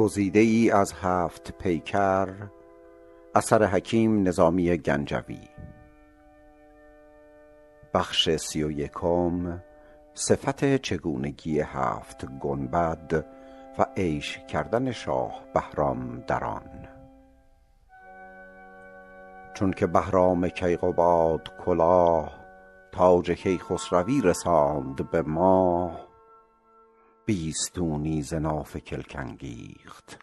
گزیده ای از هفت پیکر اثر حکیم نظامی گنجوی. صفت چگونگی هفت گنبد و عیش کردن شاه بهرام در آن چونک بهرام کیقباد کلاه تاج کیخسروی رساند به ماه بیستونی ز ناف کلک انگیخت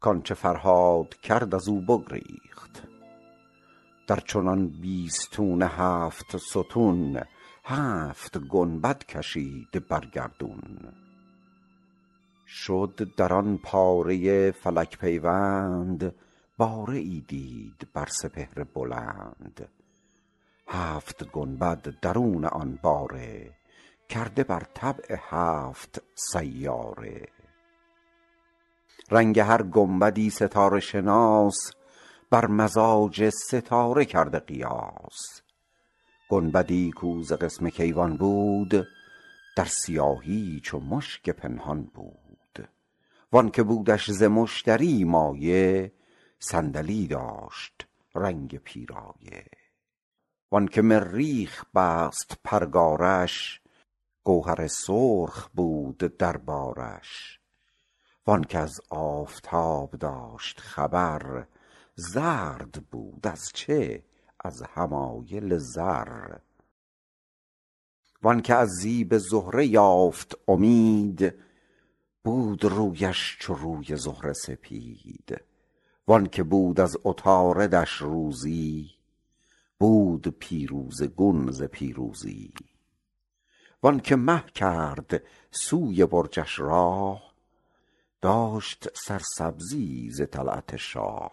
کانچه فرهاد کرد ازو بگریخت. در چنان بیستون هفت ستون هفت گنبد کشید بر گردون. شد در آن پاره فلک پیوند باره ای دید بر سپهر بلند. هفت گنبد درون آن باره کرده بر طبع هفت سیاره. رنگ هر گنبدی ستاره شناس بر مزاج ستاره کرده قیاس. گنبدی کو ز قسم کیوان بود در سیاهی چو مشک پنهان بود. وانک بودش ز مشتری مایه صندلی داشت رنگ پیرایه. وانک مریخ بست پرگارش گوهر سرخ بود در بارش وانک از آفتاب داشت خبر زرد بود از چه؟ از حمایل زر. وانک از زیب زهره یافت امید بود رویش چو روی زهره سپید. وانک بود از عطاردش روزی بود پیروزه گون ز پیروزی. وانک مه کرد سوی برجش راه داشت سرسبزی ز طلعت شاه.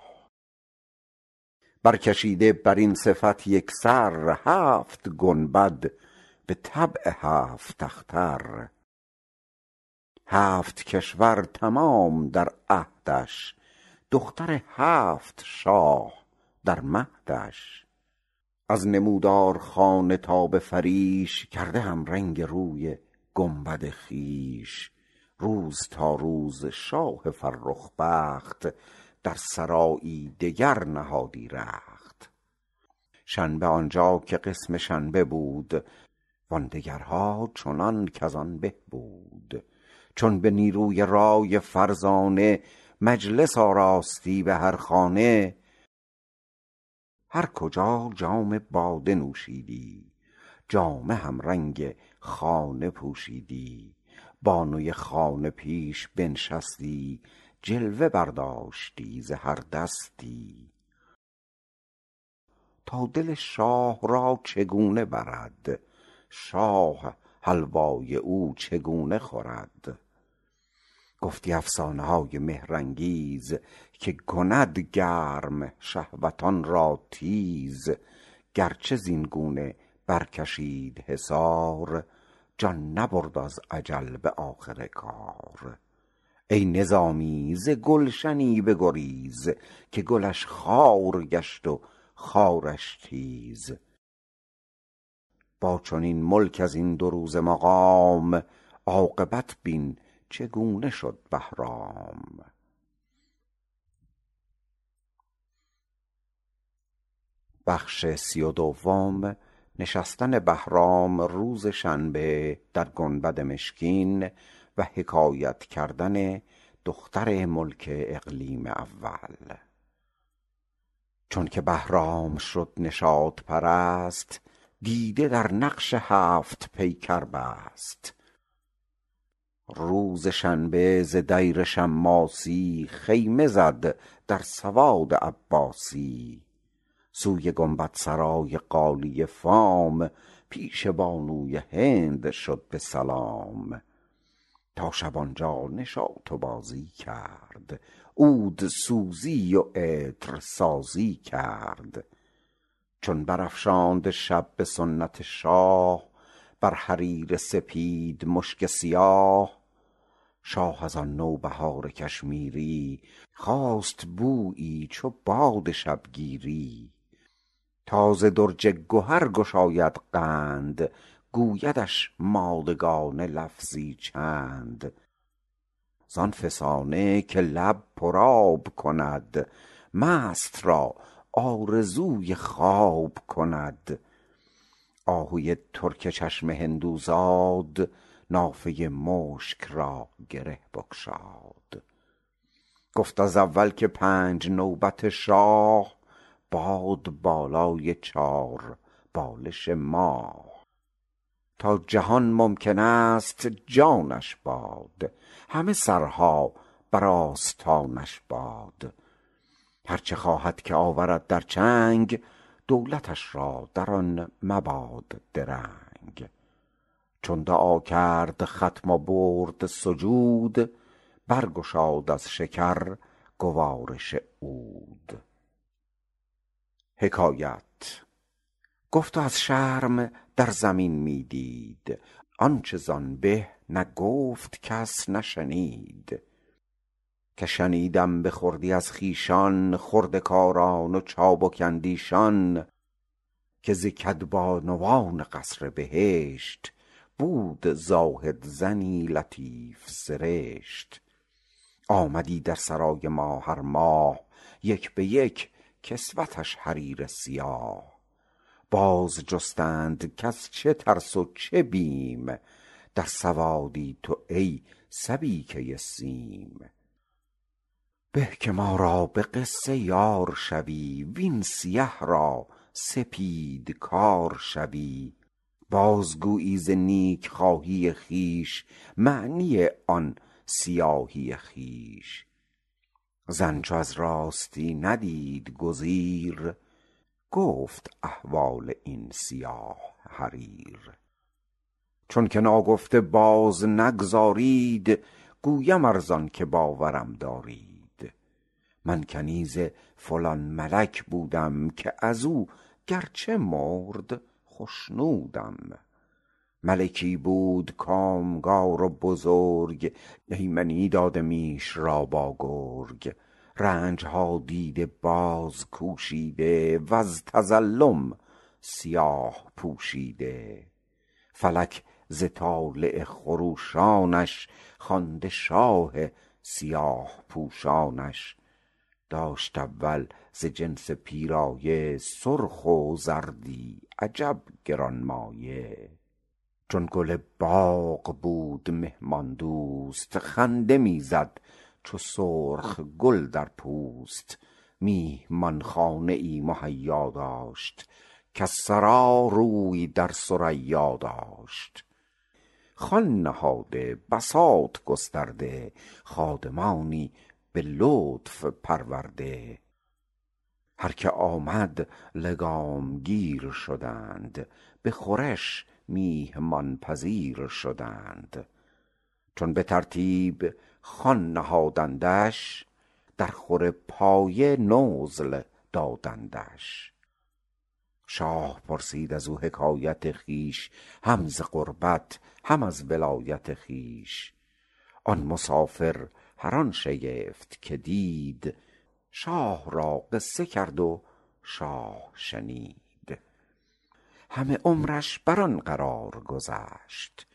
برکشیده برین صفت یکسر هفت گنبد به طبع هفت اختر. هفت کشور تمام در عهدش دختر هفت شاه در مهدش. از نمودار خانه تا به فریش کرده همرنگ روی گنبد خویش. روز تا روز شاه فرخ بخت در سرایی دگر نهادی رخت. شنبه آنجا که قسم شنبه بود وان دگرها چنان کز آن به بود. چون به نیروی رای فرزانه مجلس آراستی به هر خانه هر کجا جام باده نوشیدی جامه همرنگ خانه پوشیدی بانوی خانه پیش بنشستی جلوه برداشتی ز هر دستی. تا دل شاه را چگونه برد؟ شاه حلوای او چگونه خورد؟ گفتی افسانه های مهر انگیز که کند گرم شهوتان را تیز گرچه زین گونه برکشید حصار جان نبرد از اجل به آخر کار. ای نظامی ز گلشنی بگریز که گلش خار گشت و خارش تیز. با چنین ملک ازین دو روزه مقام عاقبت بین چگونه شد بهرام. نشستن بهرام روز شنبه در گنبد مشکین و حکایت کردن دختر ملک اقلیم اول. چونک بهرام شد نشاط پرست دیده در نقش هفت پیکر بست. روز شنبه ز دیر شماسی خیمه زد در سواد عباسی. سوی گنبد سرای غالیه فام پیش بانوی هند شد به سلام. تا شب آنجا نشاط و بازی کرد عود سوزی و عطر سازی کرد. چون برافشاند شب به سنت شاه بر حریر سپید مشک سیاه شاه از آن نوبهار کشمیری خواست بویی چو باد شبگیری. تا ز درج گهر گشاید قند گویدش مادگان لفظی چند. زان فسانه که لب پرآب کند مست را آرزوی خواب کند. آهوی ترک چشم هندوزاد نافه مشک را گره بگشاد گفت از اول که پنج نوبت شاه باد بالای چار بالش ماه تا جهان ممکن است جانش باد همه سرها بر آستانش باد. هر چه خواهد که آورد در چنگ دولتش را در آن مباد درنگ. چون دعا کرد ختم و برد سجود برگشاد از شکر گوارش عود. گفت و از شرم در زمین می دید آنچه زان به نه گفت کس نه شنید که شنیدم بخردی از خویشان خرده کاران و چابک اندیشان که ز کدبانوان قصر بهشت بود زاهد زنی لطیف سرشت. آمدی در سرای ما هر ماه یک به یک کسوتش حریر سیاه. باز جستند کز چه ترس و چه بیم. در سوادی تو ای سبیکه سیم. به که ما را به قصه یار شوی وین سیه را سپید کار شوی. باز گویی ز نیک خواهی خویش معنی آن سیاهی خویش زن چو از راستی ندید گزیر گفت احوال این سیاه حریر. چونک ناگفته باز نگذارید گویم ار زانک باورم دارید. من کنیز فلان ملک بودم که ازو گرچه مرد خشنودم ملکی بود کامگار و بزرگ ایمنی داده میش را با گرگ. رنجها دیده باز کوشیده وز تظلم سیاه پوشیده. فلک ز طالع خروشانش خوانده شاه سیاه پوشانش. داشت اول ز جنس پیرایه سرخ و زردی عجب گرانمایه. چون گل باغ بود مهمان دوست خنده می زد چو سرخ گل در پوست. میهمان خانه ای مهیا داشت کز سرا روی در ثریا داشت. خوان نهاده بساط گسترده خادمانی به لطف پرورده. هر که آمد لگام گیر شدند به خورش میهمان پذیر شدند. چون به ترتیب خوان نهادندش در خور پایه نزل دادندش. شاه پرسید ازو حکایت خویش هم ز غربت هم از ولایت خویش آن مسافر هر آن شگفت که دید شاه را قصه کرد و شاه شنید. همه عمرش بر آن قرار گذشت.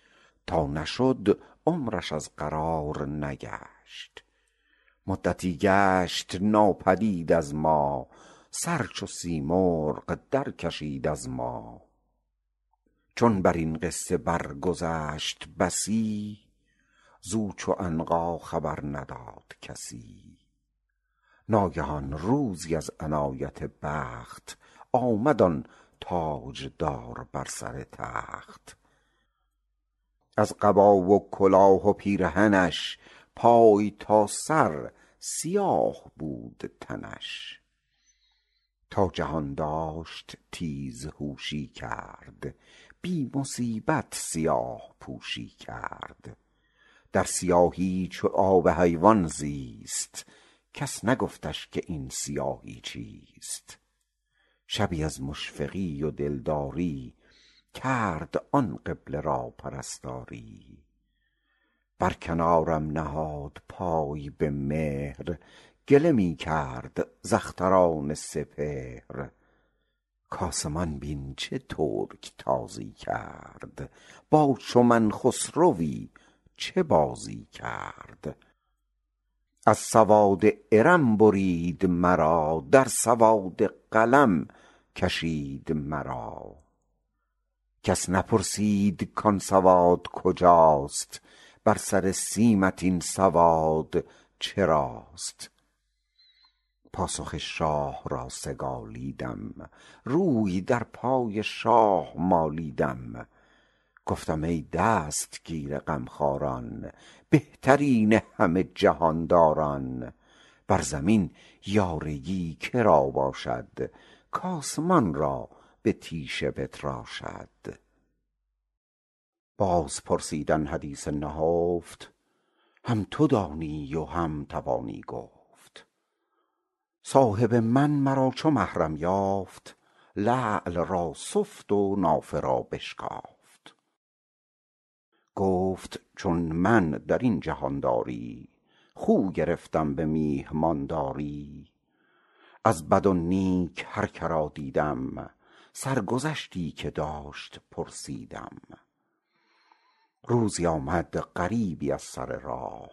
تا نشد عمرش از قرار نگشت. مدتی گشت ناپدید از ما سر چو سیمرغ در کشید از ما. چون برین قصه برگذشت بسی زو چو عنقا خبر نداد کسی. ناگهان روزی از عنایت بخت آمد آن تاجدار بر سر تخت. از قبا و کلاه و پیرهنش پای تا سر سیاه بود تنش. تا جهان داشت تیزهوشی کرد بی مصیبت سیاه پوشی کرد. در سیاهی چو آب حیوان زیست کس نگفتش که این سیاهی چیست. شبی از مشفقی و دلداری کرد آن قبله را پرستاری. بر کنارم نهاد پای به مهر گله می کرد ز اختران سپهر. کآسمان بین چه ترک تازی کرد؟ با چو من خسروی چه بازی کرد؟ از سواد ارم برید مرا در سواد قلم کشید مرا. کس نپرسید کان سواد کجاست بر سر سیمت این سواد چراست. پاسخ شاه را سگالیدم روی در پای شاه مالیدم. گفتم ای دستگیر غمخواران بهترین همه جهانداران. بر زمین یاریی که را باشد کآسمان را به تیشه بتراشد. باز پرسید آن حدیث نهفت هم تو دانی و هم توانی گفت. صاحب من مرا چو محرم یافت لعل را سفت و نافه را بشکافت. گفت چون من در این جهانداری خو گرفتم به میهمانداری از بد و نیک هر که را دیدم سرگذشتی که داشت پرسیدم. روزی آمد غریبی از سر راه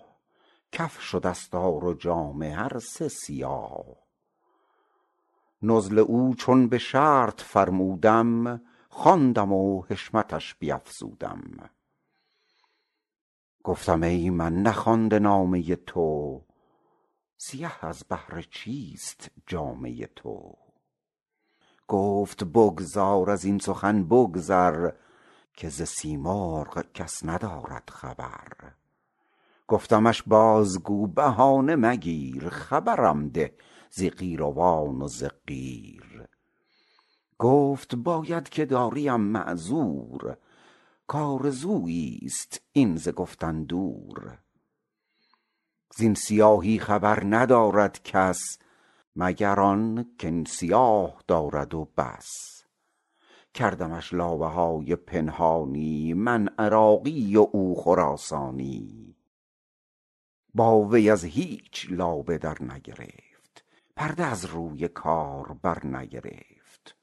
کفش و دستار و جامه هر سه سیاه. نزل او چون به شرط فرمودم خواندم و حشمتش بیفزودم. گفتم ای من نخوانده نامه تو. سیه از بهر چیست جامه تو؟ گفت بگذار از این سخن بگذر که ز سیمرغ کس ندارد خبر. گفتمش باز گو بهانه مگیر خبرم ده ز قیروان و ز قیر. گفت باید که داریم معذور کآرزوییست این ز گفتن دور. زین سیاهی خبر ندارد کس مگر آن کاین سیاه دارد و بس. کردمش لابه های پنهانی من عراقی و او خراسانی. با وی از هیچ لابه در نگرفت پرده از روی کار بر نگرفت.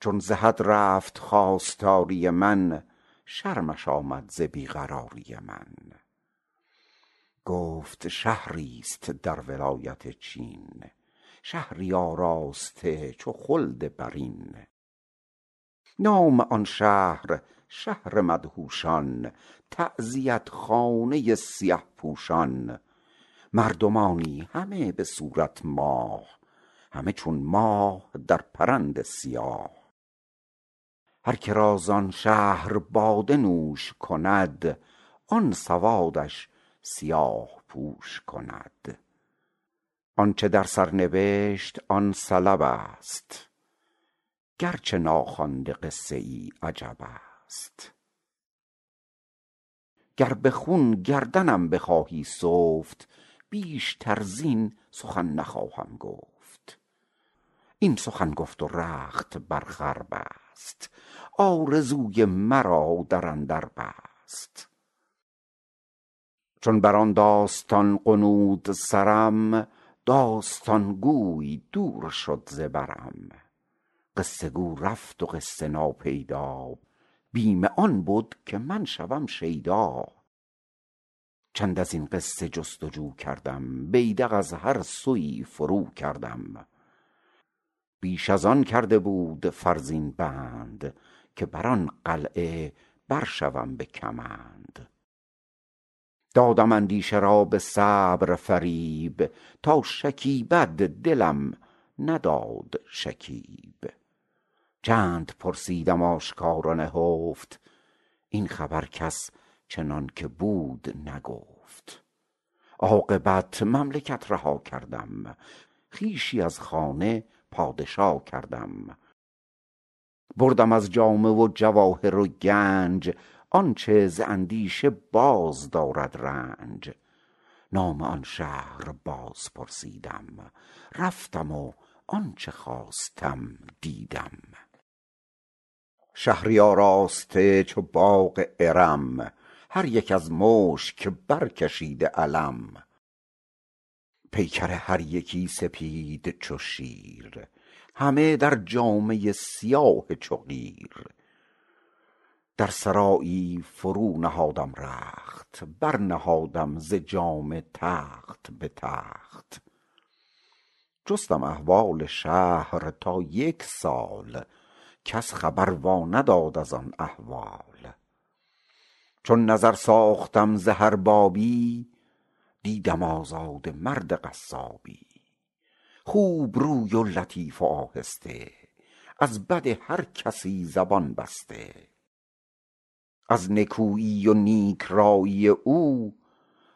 چون ز حد رفت خواستاری من شرمش آمد ز بی قراری من. گفت شهریست در ولایت چین شهری آراسته چو خلد برین. نام آن شهر شهر مدهوشان تعزیت خانه سیه پوشان. مردمانی همه به صورت ماه همه چون ماه در پرند سیاه. هر که را زان شهر باده نوش کند آن سوادش سیاه پوش کند. آنچه در سر نوشت آن سلبست گرچه ناخوانده قصه ای عجبست گر به خون گردنم بخواهی سفت بیشتر زین سخن نخواهم گفت. این سخن گفت و رخت بر خر بست. آرزوی مرا در اندر بست. چون بر آن داستان غنود سرم داستان گوی دور شد ز برم. قصه گو رفت و قصه ناپیدا بیم آن بد که من شوم شیدا. چند از این قصه جست و جو کردم بیدق از هر سویی فرو کردم. بیش از آن کرده بود فرزین بند که بر آن قلعه بر شوم به کمند. دادم اندیشه را به صبر فریب تا شکیبد دلم نداد شکیب. چند پرسیدم آشکار و نهفت این خبر کس چنان که بود نگفت. عاقبت مملکت رها کردم خویشی از خانه پادشا کردم. بردم از جامه و جواهر و گنج آنچه ز اندیشه باز دارد رنج. نام آن شهر باز پرسیدم رفتم و آنچه خواستم دیدم. شهری آراسته چو باغ ارم هر یک از مشک برکشیده علم. پیکر هر یکی سپید چو شیر همه در جامه سیاه چو قیر. در سرایی فرو نهادم رخت بر نهادم ز جامه تخت به تخت. جستم احوال شهر تا یک سال کس خبر وا نداد از آن احوال. چون نظر ساختم ز هر بابی دیدم آزاده مرد قصابی. خوب روی و لطیف و آهسته. از بد هر کسی زبان بسته. از نکویی و نیک رایی او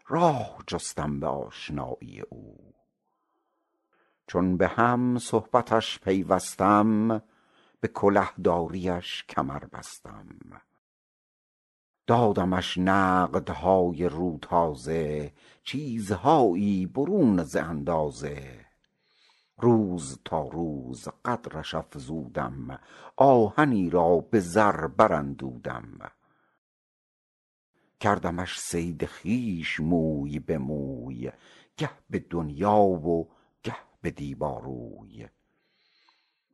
راه جستم به آشنایی او. چون به هم صحبتش پیوستم به کله داریش کمر بستم. دادمش نقدهای رو تازه چیزهایی برون ز اندازه. روز تا روز قدرش افزودم آهنی را به زر براندودم. کردمش صید خویش موی به موی گه به دنیا و گه به دیبا روی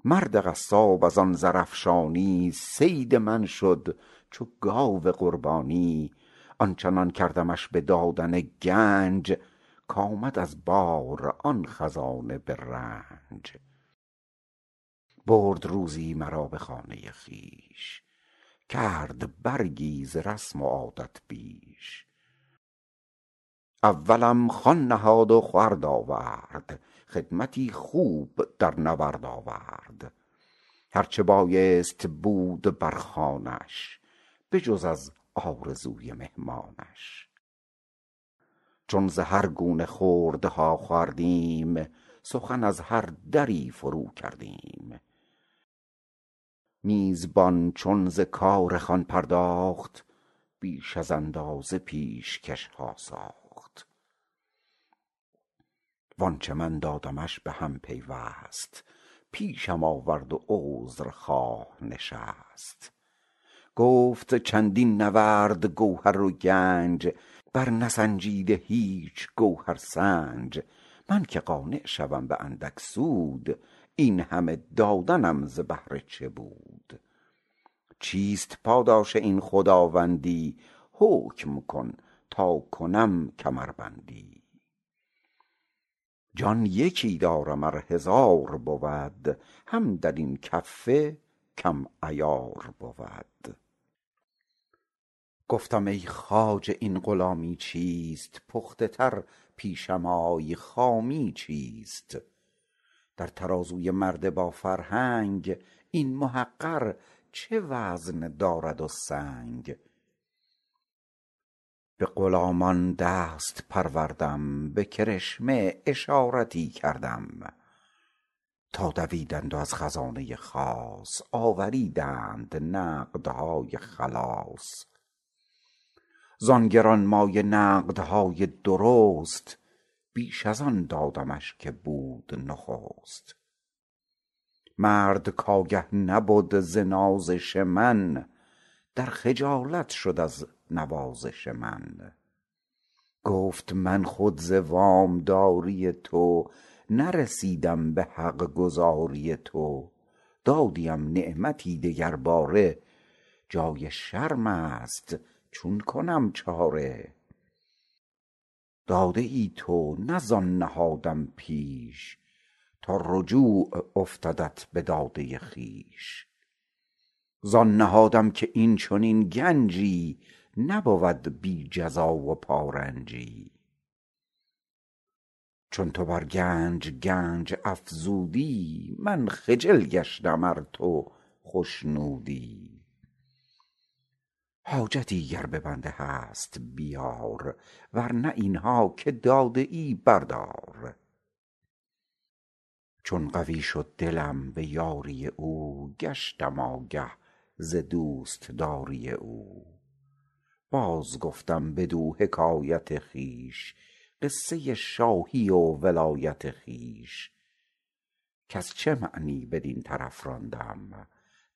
مرد قصاب از آن زرافشانی صید من شد چو گاو قربانی آنچنان کردمش به دادن گنج کآمد از بار آن خزانه به رنج. برد روزی مرا به خانه خویش کرد برگی ز رسم و عادت بیش. اولم خوان نهاد و خورد آورد خدمتی خوب در نورد آورد. هر چه بایست بود بر خوانش بجز از آرزوی مهمانش. چون ز هر گونه خردها خوردیم سخن از هر دری فرو کردیم. میزبان چون ز کار خوان پرداخت بیش از اندازه پیشکشها ساخت. وآنچه من دادمش به هم پیوست پیشم آورد و عذرخواه نشست. گفت چندین نورد گوهر و گنج بر نسنجیده هیچ گوهر سنج. من که قانع شوم به اندک سود این همه دادنم ز بهر چه بود؟ چیست پاداش این خداوندی؟ حکم کن تا کنم کمربندی. جان یکی دارم ار هزار بود هم در این کفه کم عیار بود. گفتم ای خواجه این غلامی چیست؟ پخته تر پیشم آی خامی چیست؟ در ترازوی مرد با فرهنگ این محقر چه وزن دارد و سنگ؟ به غلامان دست پروردم به کرشمه اشارتی کردم. تا دویدند و از خزانه خاص آوریدند نقدهای خلاص. زان گرانمایه نقدهای درست بیش از آن دادمش که بود نخست. مرد کآگه نبد ز نازش من در خجالت شد از نوازش من. گفت من خود ز وامداری تو نرسیدم به حق گزاری تو. دادیم نعمتی دگرباره جای شرم است چون کنم چاره؟ داده ای تو نه زان نهادم پیش تا رجوع افتدت به داده خویش. زان نهادم که این چنین گنجی نبود بی جزا و پارنجی. چون تو بر گنج گنج افزودی من خجل گشتم ار تو خشنودی حاجتی گر به بنده هست بیار ور نه اینها که داده ای بردار. چون قوی شد دلم به یاری او گشتم آگه ز دوستداری او. باز گفتم بدو حکایت خویش قصه شاهی و ولایت خویش. کز چه معنی بدین طرف راندم؟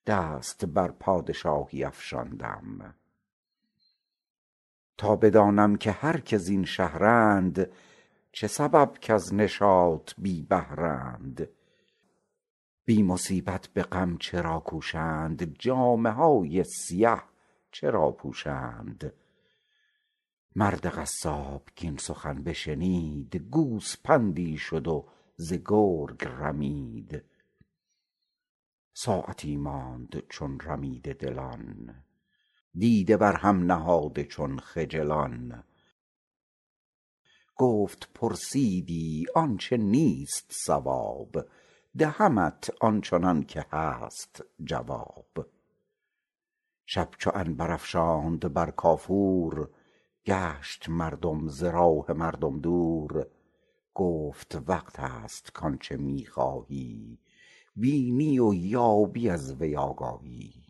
دست بر پادشاهی افشاندم. تا بدانم که هر که زین شهرند چه سبب کز نشاط بی بهرند. بی مصیبت به غم چرا کوشند؟ جامه های سیه چرا پوشند؟ مرد قصاب کاین سخن بشنید گوسپندی شد و ز گرگ رمید. ساعتی ماند چون رمیده دلان. دیده بر هم نهاده چون خجلان. گفت پرسیدی آنچ نیست صواب دهمت آنچنان که هست جواب. شب چو عنبر افشاند بر کافور گشت مردم ز راه مردم دور. گفت وقت است کآنچ می خواهی بینی و یابی از وی آگاهی.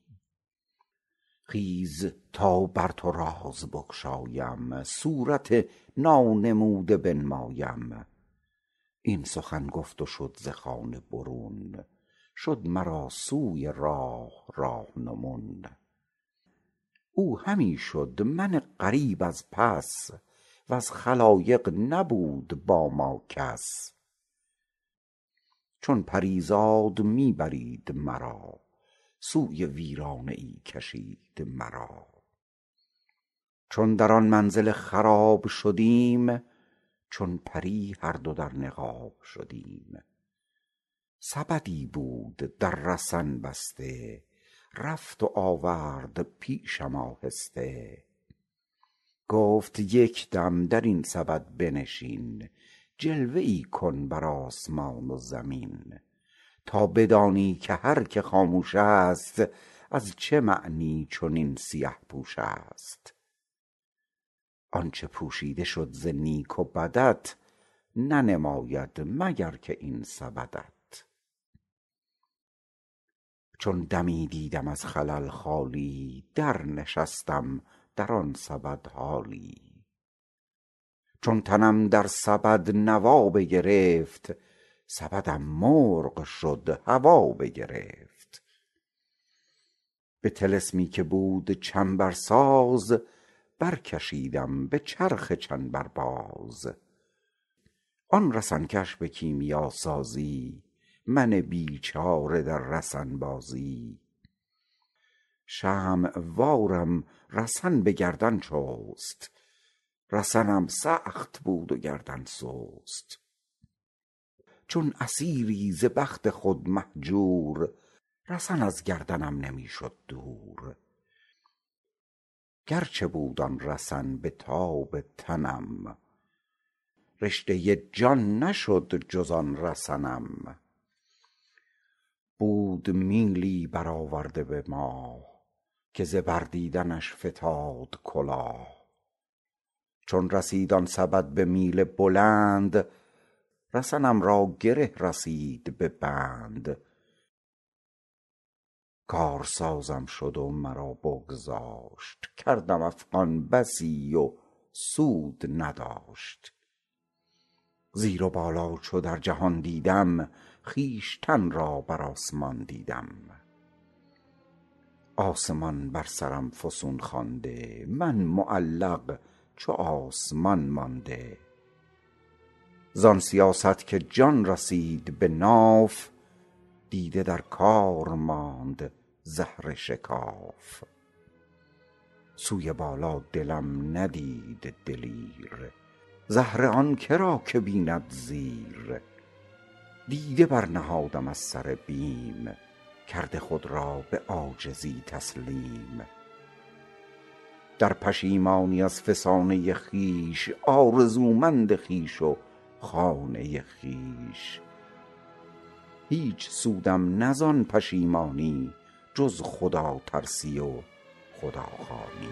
خیز تا بر تو راز بگشایم صورت نانموده بنمایم. این سخن گفت و شد ز خانه برون شد مرا سوی راه راهنمون او همی شد من غریب از پس وز خلایق نبود با ما کس. چون پری زاد می برید مرا سوی ویرانه ای کشید مرا. چون در آن منزل خراب شدیم چون پری هر دو در نقاب شدیم. سبدی بود در رسن بسته رفت و آورد پیشم آهسته. گفت یک دم در این سبد بنشین جلوه ای کن بر آسمان و زمین. تا بدانی که هر که خاموش است از چه معنی چنین سیه پوش است؟ آنچ پوشیده شد ز نیک و بدت ننماید مگر که این سبدت. چون دمی دیدم از خلل خالی در نشستم در آن سبد حالی. چون تنم در سبد نوا بگرفت سبدم مرغ شد هوا بگرفت. به طلسمی که بود چنبرساز برکشیدم به چرخ چنبرباز. آن رسن کش به کیمیا سازی من بیچاره در رسن بازی. شمع وارم رسن به گردن چست رسنم سخت بود و گردن سست. چون اسیری ز بخت خود مهجور رسن از گردنم نمی شد دور. گرچه بود آن رسن به تاب تنم رشته جان نشد جز آن رسنم. بود میلی برآورده به ماه که ز بردیدنش فتاد کلاه. چون رسید آن سبد به میل بلند رسنم را گره رسید به بند. کارسازم شد و مرا بگذاشت. کردم افغان بسی و سود نداشت. زیر و بالا چو در جهان دیدم خویشتن را بر آسمان دیدم. آسمان بر سرم فسون خوانده من معلق چو آسمان مانده. زان سیاست که جان رسید به ناف دیده در کار ماند زهر شکاف. سوی بالا دلم ندید دلیر زهر آن که را که بیند زیر. دیده برنهادم از سر بیم کرده خود را به عاجزی تسلیم. در پشیمانی از فسانه خویش آرزومند خویش و خانه خویش هیچ سودم نه زان پشیمانی جز خداترسی و خداخوانی